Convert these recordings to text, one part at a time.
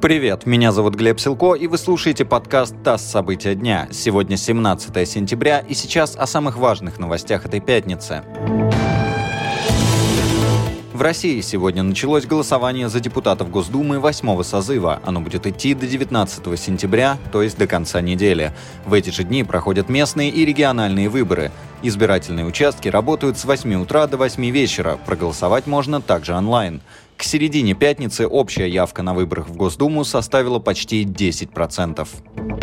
Привет, меня зовут Глеб Силко, и вы слушаете подкаст «ТАСС. События дня». Сегодня 17 сентября, и сейчас о самых важных новостях этой пятницы. В России сегодня началось голосование за депутатов Госдумы восьмого созыва. Оно будет идти до 19 сентября, то есть до конца недели. В эти же дни проходят местные и региональные выборы. Избирательные участки работают с 8 утра до 8 вечера. Проголосовать можно также онлайн. К середине пятницы общая явка на выборах в Госдуму составила почти 10%.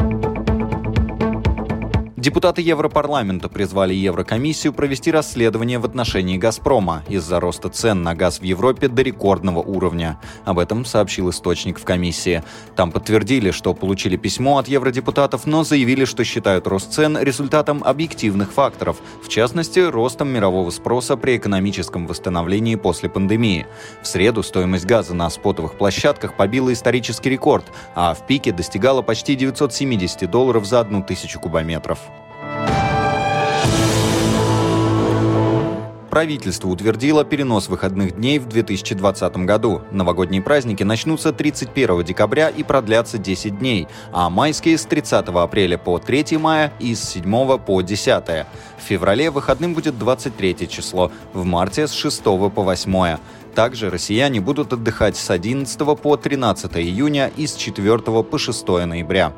Депутаты Европарламента призвали Еврокомиссию провести расследование в отношении «Газпрома» из-за роста цен на газ в Европе до рекордного уровня. Об этом сообщил источник в комиссии. Там подтвердили, что получили письмо от евродепутатов, но заявили, что считают рост цен результатом объективных факторов, в частности, ростом мирового спроса при экономическом восстановлении после пандемии. В среду стоимость газа на спотовых площадках побила исторический рекорд, а в пике достигала почти 970 долларов за одну тысячу кубометров. Правительство утвердило перенос выходных дней в 2020 году. Новогодние праздники начнутся 31 декабря и продлятся 10 дней, а майские с 30 апреля по 3 мая и с 7 по 10. В феврале выходным будет 23 число, в марте с 6 по 8. Также россияне будут отдыхать с 11 по 13 июня и с 4 по 6 ноября.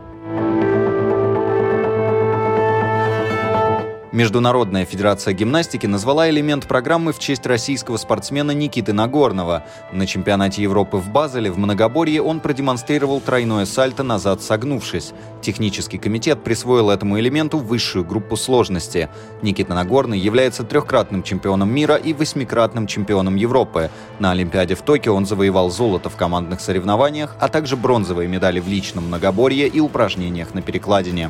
Международная федерация гимнастики назвала элемент программы в честь российского спортсмена Никиты Нагорного. На чемпионате Европы в Базеле в многоборье он продемонстрировал тройное сальто назад согнувшись. Технический комитет присвоил этому элементу высшую группу сложности. Никита Нагорный является трехкратным чемпионом мира и восьмикратным чемпионом Европы. На Олимпиаде в Токио он завоевал золото в командных соревнованиях, а также бронзовые медали в личном многоборье и упражнениях на перекладине.